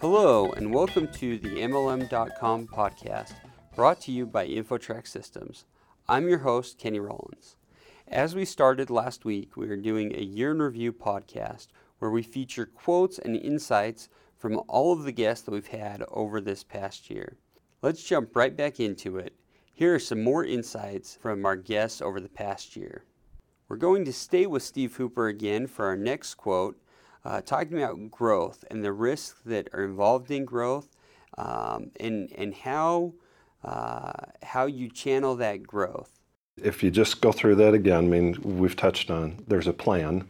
Hello, and welcome to the MLM.com podcast, brought to you by InfoTrax Systems. I'm your host, Kenny Rawlins. As we started last week, we are doing a year in review podcast where we feature quotes and insights from all of the guests that we've had over this past year. Let's jump right back into it. Here are some more insights from our guests over the past year. We're going to stay with Steve Hooper again for our next quote uh, talking about growth and the risks that are involved in growth um, and, and how, uh, how you channel that growth. If you just go through that again, I mean, we've touched on there's a plan,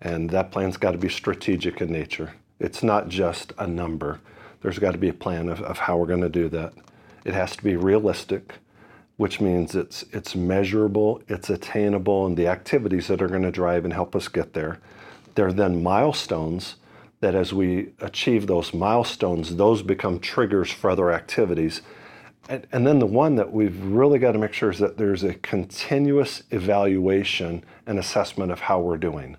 and that plan's got to be strategic in nature. It's not just a number. There's got to be a plan of, of how we're going to do that. It has to be realistic, which means it's, it's measurable, it's attainable, and the activities that are going to drive and help us get there there are then milestones that as we achieve those milestones, those become triggers for other activities. And, and, then the one that we've really got to make sure is that there's a continuous evaluation and assessment of how we're doing.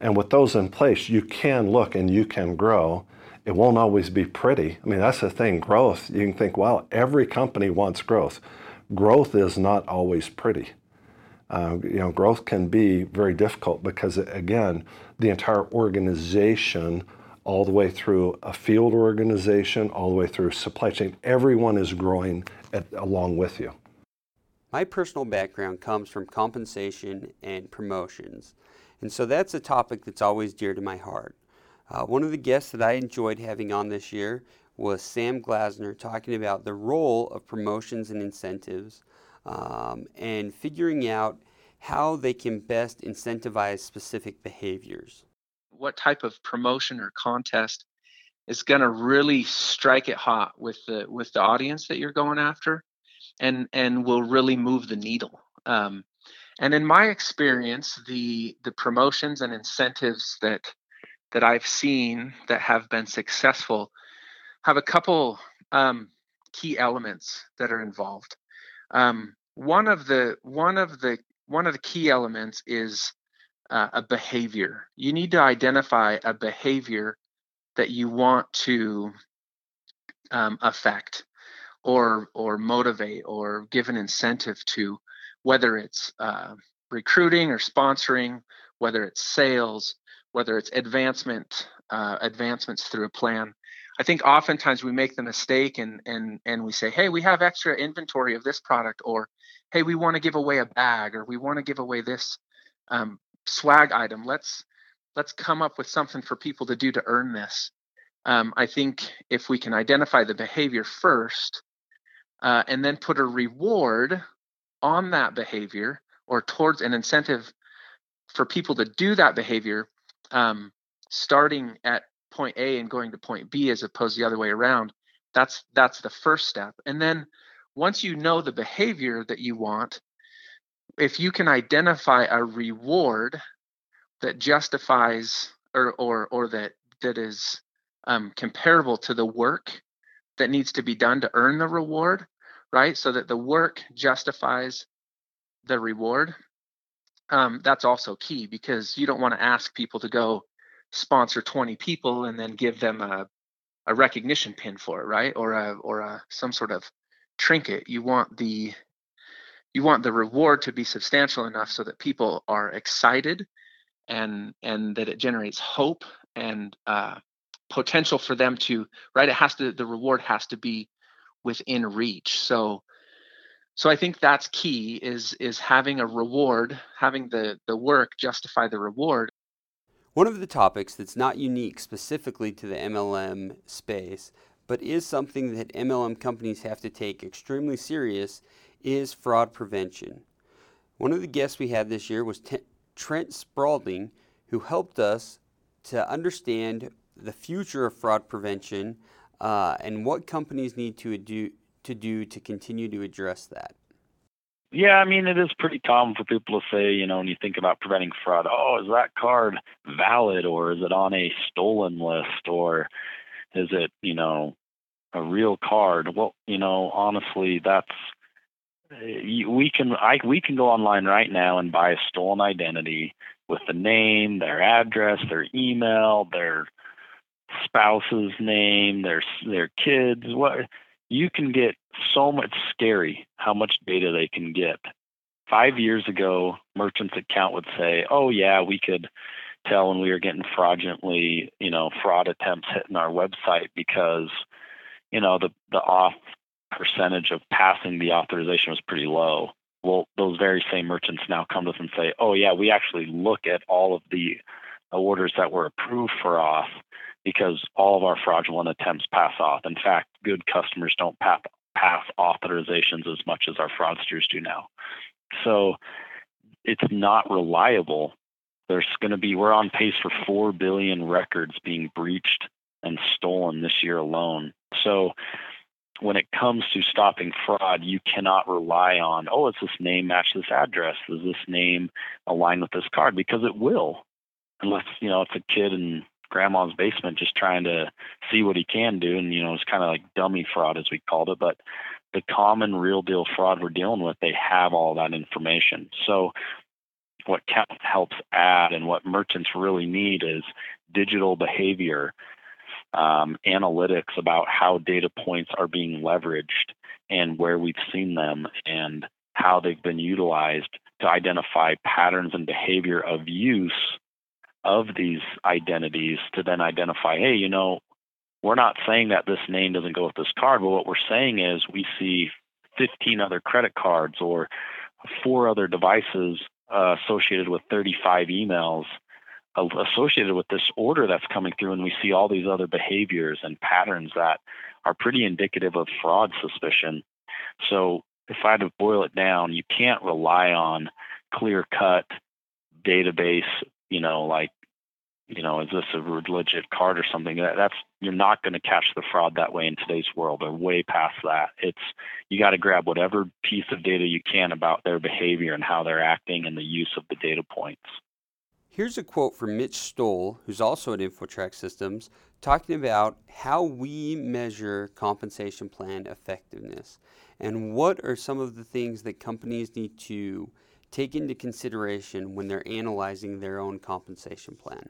And with those in place, you can look and you can grow. It won't always be pretty. I mean, that's the thing growth. You can think, well, every company wants growth. Growth is not always pretty. Uh, you know, growth can be very difficult because, again, the entire organization, all the way through a field organization, all the way through supply chain, everyone is growing at, along with you. My personal background comes from compensation and promotions, and so that's a topic that's always dear to my heart. Uh, one of the guests that I enjoyed having on this year was Sam Glasner talking about the role of promotions and incentives um, and figuring out how they can best incentivize specific behaviors. What type of promotion or contest is going to really strike it hot with the with the audience that you're going after, and and will really move the needle. Um, and in my experience, the the promotions and incentives that that I've seen that have been successful have a couple um, key elements that are involved. Um, one of the one of the one of the key elements is uh, a behavior. You need to identify a behavior that you want to um, affect or or motivate or give an incentive to, whether it's uh, recruiting or sponsoring, whether it's sales, whether it's advancement uh, advancements through a plan. I think oftentimes we make the mistake and and and we say, hey, we have extra inventory of this product, or hey, we want to give away a bag, or we want to give away this um, swag item. Let's let's come up with something for people to do to earn this. Um, I think if we can identify the behavior first, uh, and then put a reward on that behavior or towards an incentive for people to do that behavior, um, starting at point A and going to point B as opposed to the other way around. That's that's the first step. And then once you know the behavior that you want, if you can identify a reward that justifies or or or that that is um, comparable to the work that needs to be done to earn the reward, right? So that the work justifies the reward. Um, that's also key because you don't want to ask people to go sponsor 20 people and then give them a, a recognition pin for it, right? Or a or a some sort of trinket. You want the you want the reward to be substantial enough so that people are excited and and that it generates hope and uh, potential for them to right it has to the reward has to be within reach so so i think that's key is is having a reward having the the work justify the reward one of the topics that's not unique specifically to the MLM space, but is something that MLM companies have to take extremely serious, is fraud prevention. One of the guests we had this year was T- Trent Spaulding, who helped us to understand the future of fraud prevention uh, and what companies need to to do to continue to address that. Yeah, I mean, it is pretty common for people to say, you know, when you think about preventing fraud, oh, is that card valid or is it on a stolen list or is it, you know, a real card? Well, you know, honestly, that's eh, we can I we can go online right now and buy a stolen identity with the name, their address, their email, their spouse's name, their their kids, what you can get so much scary how much data they can get. Five years ago, merchants account would say, "Oh yeah, we could tell when we were getting fraudulently, you know, fraud attempts hitting our website because, you know, the the auth percentage of passing the authorization was pretty low." Well, those very same merchants now come to us and say, "Oh yeah, we actually look at all of the orders that were approved for auth because all of our fraudulent attempts pass auth. In fact, good customers don't pass, pass authorizations as much as our fraudsters do now. So it's not reliable. There's going to be, we're on pace for 4 billion records being breached and stolen this year alone. So when it comes to stopping fraud, you cannot rely on, oh, is this name match this address? Does this name align with this card? Because it will, unless, you know, it's a kid in grandma's basement just trying to see what he can do. And, you know, it's kind of like dummy fraud, as we called it. But the common real deal fraud we're dealing with, they have all that information. So, what helps add and what merchants really need is digital behavior um, analytics about how data points are being leveraged and where we've seen them and how they've been utilized to identify patterns and behavior of use of these identities to then identify, hey, you know, we're not saying that this name doesn't go with this card, but what we're saying is we see 15 other credit cards or four other devices uh, associated with 35 emails uh, associated with this order that's coming through, and we see all these other behaviors and patterns that are pretty indicative of fraud suspicion. So, if I had to boil it down, you can't rely on clear cut database you know, like, you know, is this a legit card or something? That, that's you're not going to catch the fraud that way in today's world. Or way past that. It's you got to grab whatever piece of data you can about their behavior and how they're acting and the use of the data points. Here's a quote from Mitch Stoll, who's also at InfoTrax Systems, talking about how we measure compensation plan effectiveness and what are some of the things that companies need to take into consideration when they're analyzing their own compensation plan?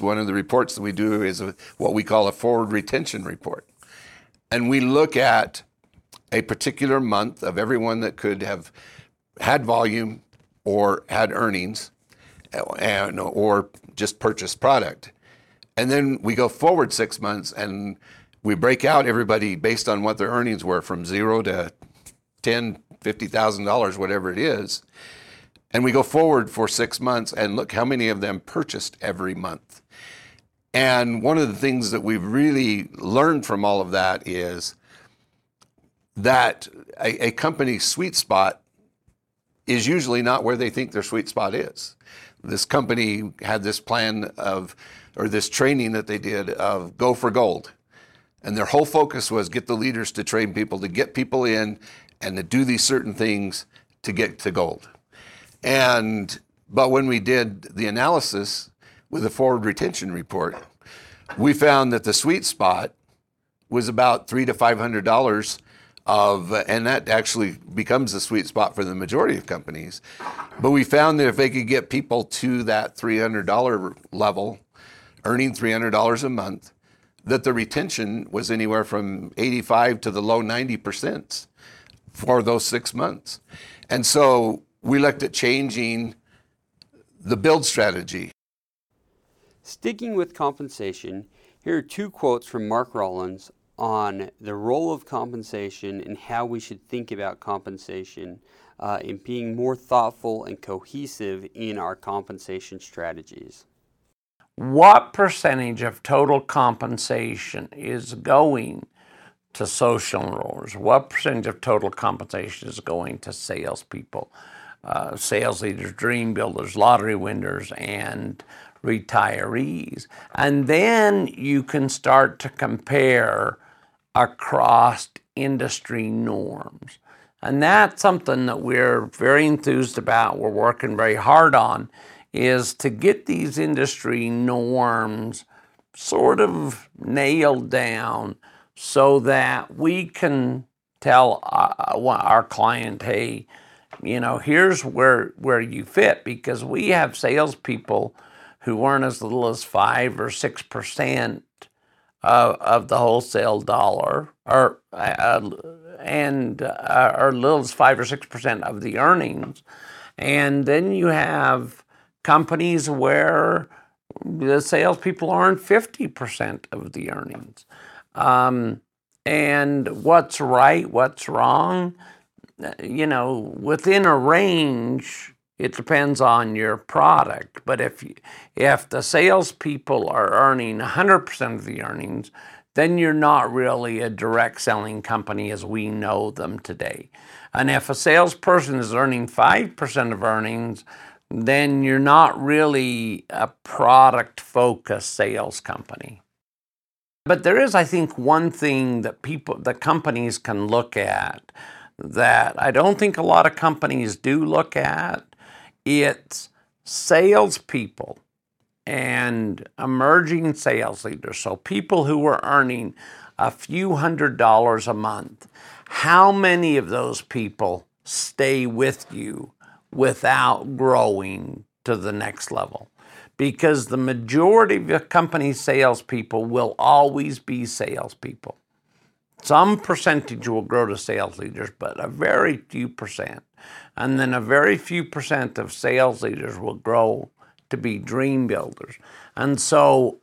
One of the reports that we do is what we call a forward retention report. And we look at a particular month of everyone that could have had volume or had earnings and, or just purchased product. And then we go forward six months and we break out everybody based on what their earnings were from zero to 10, $50,000, whatever it is. And we go forward for six months and look how many of them purchased every month. And one of the things that we've really learned from all of that is that a, a company's sweet spot is usually not where they think their sweet spot is. This company had this plan of, or this training that they did of go for gold. And their whole focus was get the leaders to train people, to get people in and to do these certain things to get to gold. And but when we did the analysis with the forward retention report, we found that the sweet spot was about three to five hundred dollars of, and that actually becomes the sweet spot for the majority of companies. But we found that if they could get people to that three hundred dollar level, earning three hundred dollars a month, that the retention was anywhere from eighty five to the low ninety percent for those six months. And so we looked at changing the build strategy. Sticking with compensation, here are two quotes from Mark Rollins on the role of compensation and how we should think about compensation uh, in being more thoughtful and cohesive in our compensation strategies. What percentage of total compensation is going to social enrollers? What percentage of total compensation is going to salespeople, uh, sales leaders, dream builders, lottery winners, and retirees? And then you can start to compare across industry norms. And that's something that we're very enthused about, we're working very hard on, is to get these industry norms sort of nailed down so that we can tell uh, our client, hey, you know, here's where where you fit because we have salespeople who earn as little as five or six percent of, of the wholesale dollar, or uh, and uh, or little as five or six percent of the earnings, and then you have companies where the salespeople earn fifty percent of the earnings. Um, and what's right, what's wrong, you know, within a range it depends on your product, but if if the salespeople are earning 100% of the earnings, then you're not really a direct selling company as we know them today. And if a salesperson is earning 5% of earnings, then you're not really a product focused sales company. But there is, I think, one thing that people, the companies can look at that I don't think a lot of companies do look at it's salespeople and emerging sales leaders, so people who are earning a few hundred dollars a month. How many of those people stay with you without growing to the next level? Because the majority of your company salespeople will always be salespeople. Some percentage will grow to sales leaders, but a very few percent. And then a very few percent of sales leaders will grow to be dream builders. And so,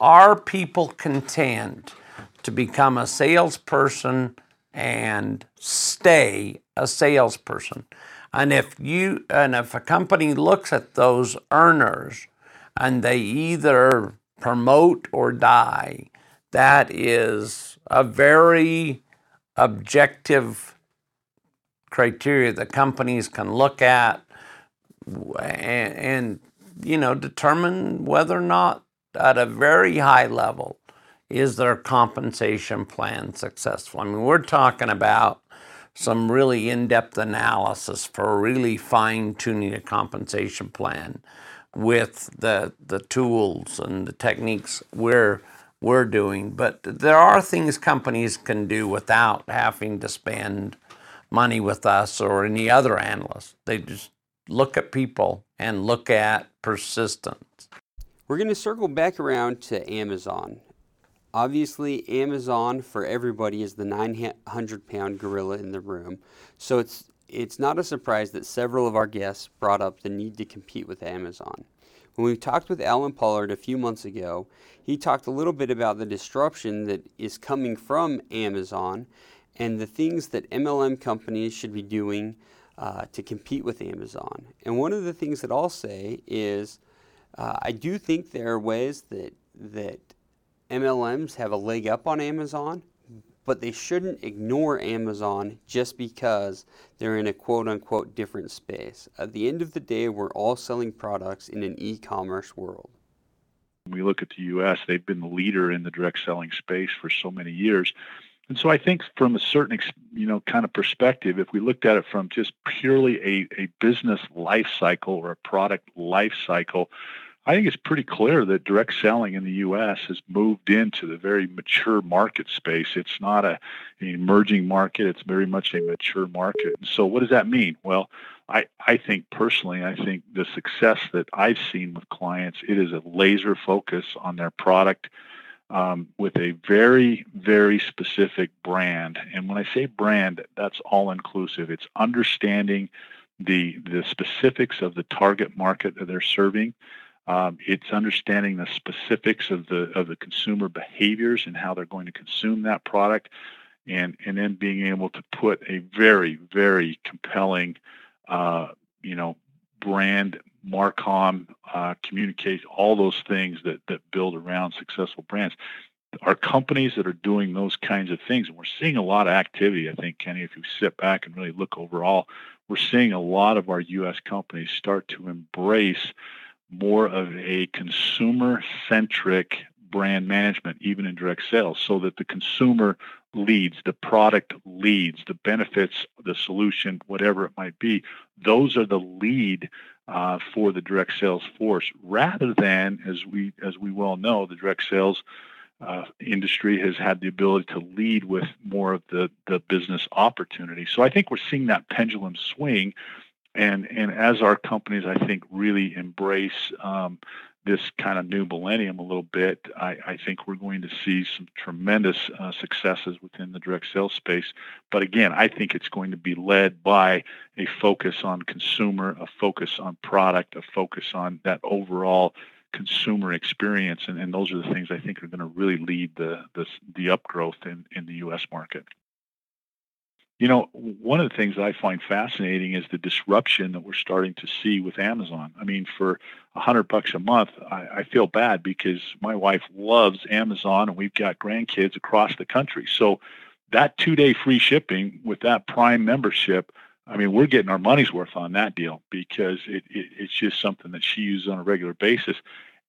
are people content to become a salesperson and stay a salesperson? And if you and if a company looks at those earners and they either promote or die, that is a very objective criteria that companies can look at and, and you know determine whether or not at a very high level is their compensation plan successful. I mean, we're talking about some really in-depth analysis for really fine-tuning a compensation plan with the the tools and the techniques we're we're doing. But there are things companies can do without having to spend money with us or any other analyst. They just look at people and look at persistence. We're going to circle back around to Amazon. Obviously, Amazon for everybody is the 900 pound gorilla in the room. So it's, it's not a surprise that several of our guests brought up the need to compete with Amazon. When we talked with Alan Pollard a few months ago, he talked a little bit about the disruption that is coming from Amazon and the things that MLM companies should be doing uh, to compete with Amazon. And one of the things that I'll say is uh, I do think there are ways that, that MLMs have a leg up on Amazon, but they shouldn't ignore Amazon just because they're in a quote unquote different space. At the end of the day, we're all selling products in an e commerce world. When we look at the US, they've been the leader in the direct selling space for so many years. And so I think from a certain, you know, kind of perspective, if we looked at it from just purely a, a business life cycle or a product life cycle, I think it's pretty clear that direct selling in the U.S. has moved into the very mature market space. It's not a, an emerging market; it's very much a mature market. So, what does that mean? Well, I, I think personally, I think the success that I've seen with clients, it is a laser focus on their product um, with a very, very specific brand. And when I say brand, that's all inclusive. It's understanding the the specifics of the target market that they're serving. Um, it's understanding the specifics of the of the consumer behaviors and how they're going to consume that product, and and then being able to put a very very compelling, uh, you know, brand Marcom, uh, communicate, all those things that that build around successful brands are companies that are doing those kinds of things. And we're seeing a lot of activity, I think, Kenny, if you sit back and really look overall, we're seeing a lot of our U.S. companies start to embrace more of a consumer centric brand management, even in direct sales, so that the consumer leads, the product leads, the benefits, the solution, whatever it might be. Those are the lead uh, for the direct sales force, rather than, as we as we well know, the direct sales uh, industry has had the ability to lead with more of the the business opportunity. So I think we're seeing that pendulum swing, and and as our companies, I think, really embrace um, this kind of new millennium a little bit, I, I think we're going to see some tremendous uh, successes within the direct sales space. But again, I think it's going to be led by a focus on consumer, a focus on product, a focus on that overall consumer experience. And, and those are the things I think are going to really lead the, the, the upgrowth in, in the U.S. market. You know, one of the things that I find fascinating is the disruption that we're starting to see with Amazon. I mean, for a hundred bucks a month, I, I, feel bad because my wife loves Amazon and we've got grandkids across the country. So that two day free shipping with that Prime membership, I mean, we're getting our money's worth on that deal because it, it, it's just something that she uses on a regular basis.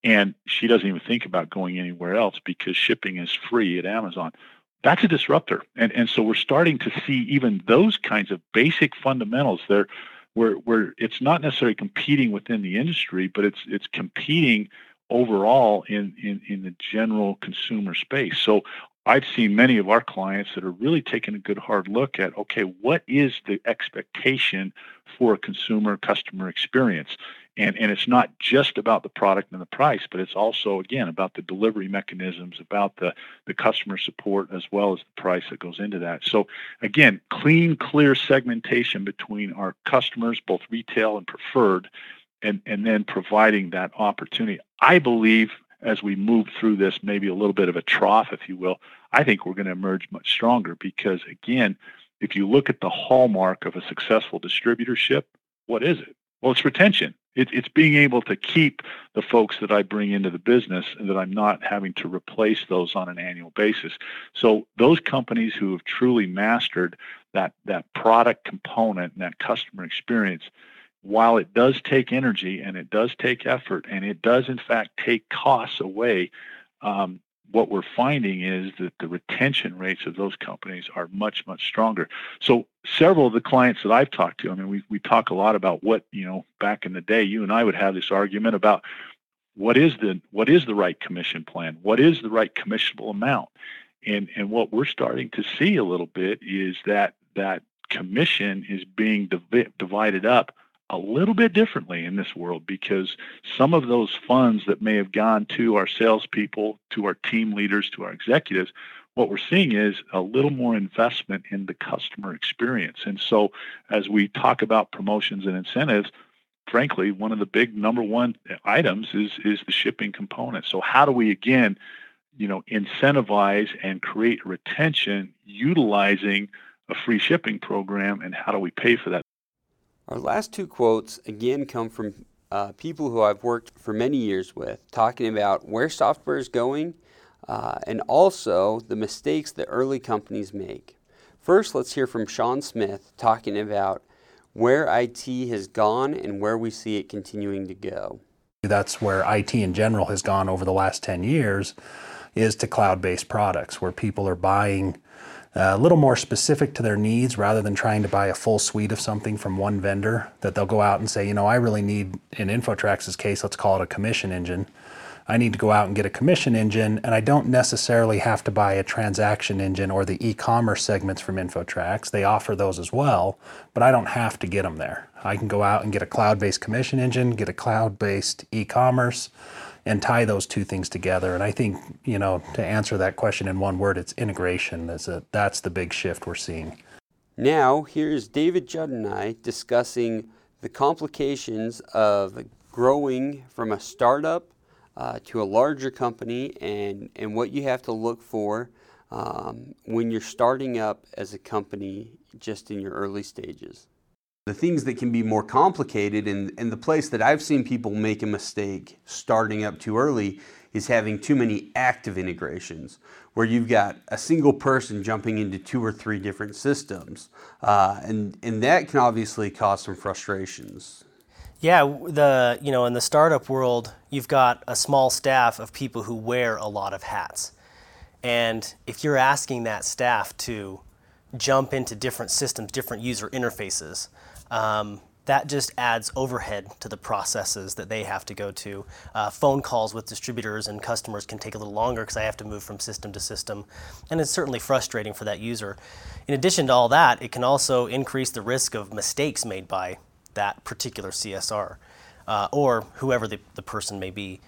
And she doesn't even think about going anywhere else because shipping is free at Amazon that's a disruptor. And, and so we're starting to see even those kinds of basic fundamentals there where, where it's not necessarily competing within the industry, but it's, it's competing overall in, in, in the general consumer space. So I've seen many of our clients that are really taking a good hard look at okay, what is the expectation for a consumer customer experience? And and it's not just about the product and the price but it's also again about the delivery mechanisms about the the customer support as well as the price that goes into that. So again clean clear segmentation between our customers both retail and preferred and and then providing that opportunity. I believe as we move through this maybe a little bit of a trough if you will i think we're going to emerge much stronger because again if you look at the hallmark of a successful distributorship what is it? Well it's retention it, it's being able to keep the folks that I bring into the business and that I'm not having to replace those on an annual basis. So those companies who have truly mastered that that product component and that customer experience, while it does take energy and it does take effort and it does in fact take costs away, um, what we're finding is that the retention rates of those companies are much much stronger. So several of the clients that i've talked to i mean we, we talk a lot about what you know back in the day you and i would have this argument about what is the what is the right commission plan? What is the right commissionable amount? And and what we're starting to see a little bit is that that commission is being div- divided up a little bit differently in this world because some of those funds that may have gone to our salespeople, to our team leaders, to our executives, what we're seeing is a little more investment in the customer experience. And so, as we talk about promotions and incentives, frankly, one of the big number one items is is the shipping component. So, how do we again, you know, incentivize and create retention utilizing a free shipping program, and how do we pay for that? Our last two quotes again come from uh, people who I've worked for many years with, talking about where software is going uh, and also the mistakes that early companies make. First, let's hear from Sean Smith talking about where IT has gone and where we see it continuing to go. That's where IT in general has gone over the last 10 years is to cloud-based products where people are buying a little more specific to their needs rather than trying to buy a full suite of something from one vendor that they'll go out and say, you know, I really need, in Infotrax's case, let's call it a commission engine. I need to go out and get a commission engine, and I don't necessarily have to buy a transaction engine or the e commerce segments from Infotrax. They offer those as well, but I don't have to get them there. I can go out and get a cloud based commission engine, get a cloud based e commerce, and tie those two things together. And I think, you know, to answer that question in one word, it's integration. That's, a, that's the big shift we're seeing. Now, here's David Judd and I discussing the complications of growing from a startup uh, to a larger company and, and what you have to look for um, when you're starting up as a company just in your early stages the things that can be more complicated and, and the place that I've seen people make a mistake starting up too early is having too many active integrations where you've got a single person jumping into two or three different systems. Uh, and, and that can obviously cause some frustrations. Yeah, the you know in the startup world, you've got a small staff of people who wear a lot of hats. And if you're asking that staff to jump into different systems, different user interfaces, um, that just adds overhead to the processes that they have to go to. Uh, phone calls with distributors and customers can take a little longer because I have to move from system to system, and it's certainly frustrating for that user. In addition to all that, it can also increase the risk of mistakes made by that particular CSR uh, or whoever the, the person may be.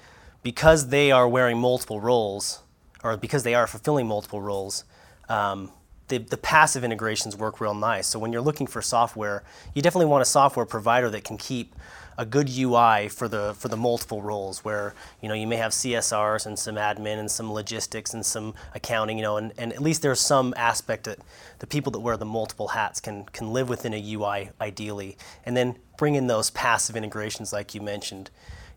because they are wearing multiple roles, or because they are fulfilling multiple roles, um, the, the passive integrations work real nice. So when you're looking for software, you definitely want a software provider that can keep a good UI for the for the multiple roles where you know you may have CSRs and some admin and some logistics and some accounting you know and, and at least there's some aspect that the people that wear the multiple hats can can live within a UI ideally and then bring in those passive integrations like you mentioned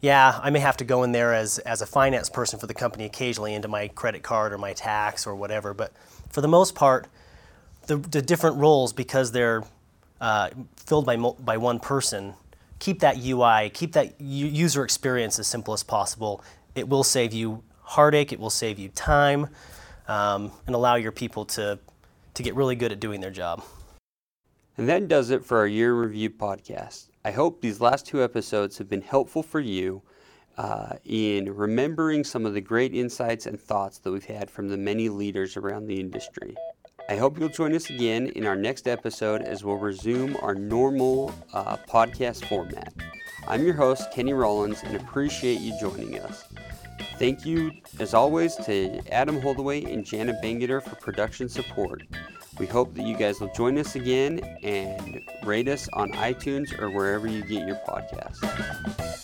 yeah, I may have to go in there as, as a finance person for the company occasionally into my credit card or my tax or whatever. But for the most part, the, the different roles, because they're uh, filled by, by one person, keep that UI, keep that user experience as simple as possible. It will save you heartache, it will save you time, um, and allow your people to, to get really good at doing their job. And that does it for our year review podcast. I hope these last two episodes have been helpful for you uh, in remembering some of the great insights and thoughts that we've had from the many leaders around the industry. I hope you'll join us again in our next episode as we'll resume our normal uh, podcast format. I'm your host, Kenny Rawlins, and appreciate you joining us. Thank you, as always, to Adam Holdaway and Jana Bangeter for production support. We hope that you guys will join us again and rate us on iTunes or wherever you get your podcasts.